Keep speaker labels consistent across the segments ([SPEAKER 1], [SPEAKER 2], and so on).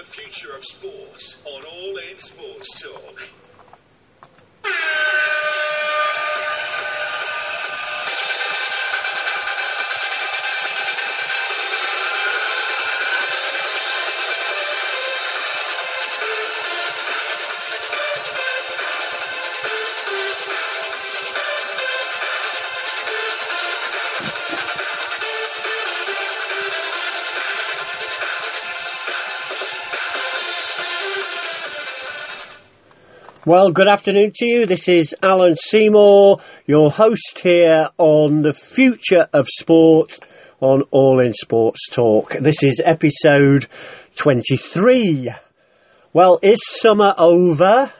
[SPEAKER 1] the future of sports on All In Sports Talk.
[SPEAKER 2] Well, good afternoon to you. This is Alan Seymour, your host here on the future of sport on All in Sports Talk. This is episode 23. Well, is summer over?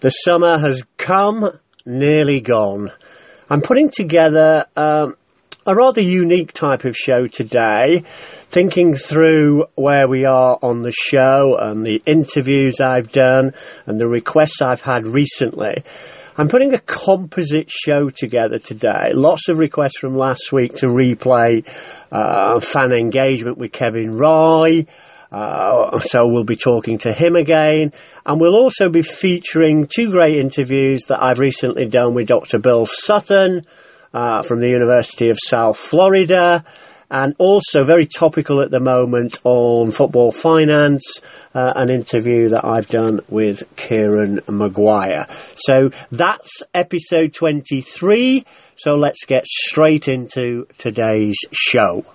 [SPEAKER 2] The summer has come, nearly gone. I'm putting together um, a rather unique type of show today, thinking through where we are on the show and the interviews I've done and the requests I've had recently. I'm putting a composite show together today. Lots of requests from last week to replay uh, fan engagement with Kevin Roy. Uh, so we'll be talking to him again. And we'll also be featuring two great interviews that I've recently done with Dr. Bill Sutton uh, from the University of South Florida, and also very topical at the moment on football finance, uh, an interview that I've done with Kieran Maguire. So that's episode 23. So let's get straight into today's show.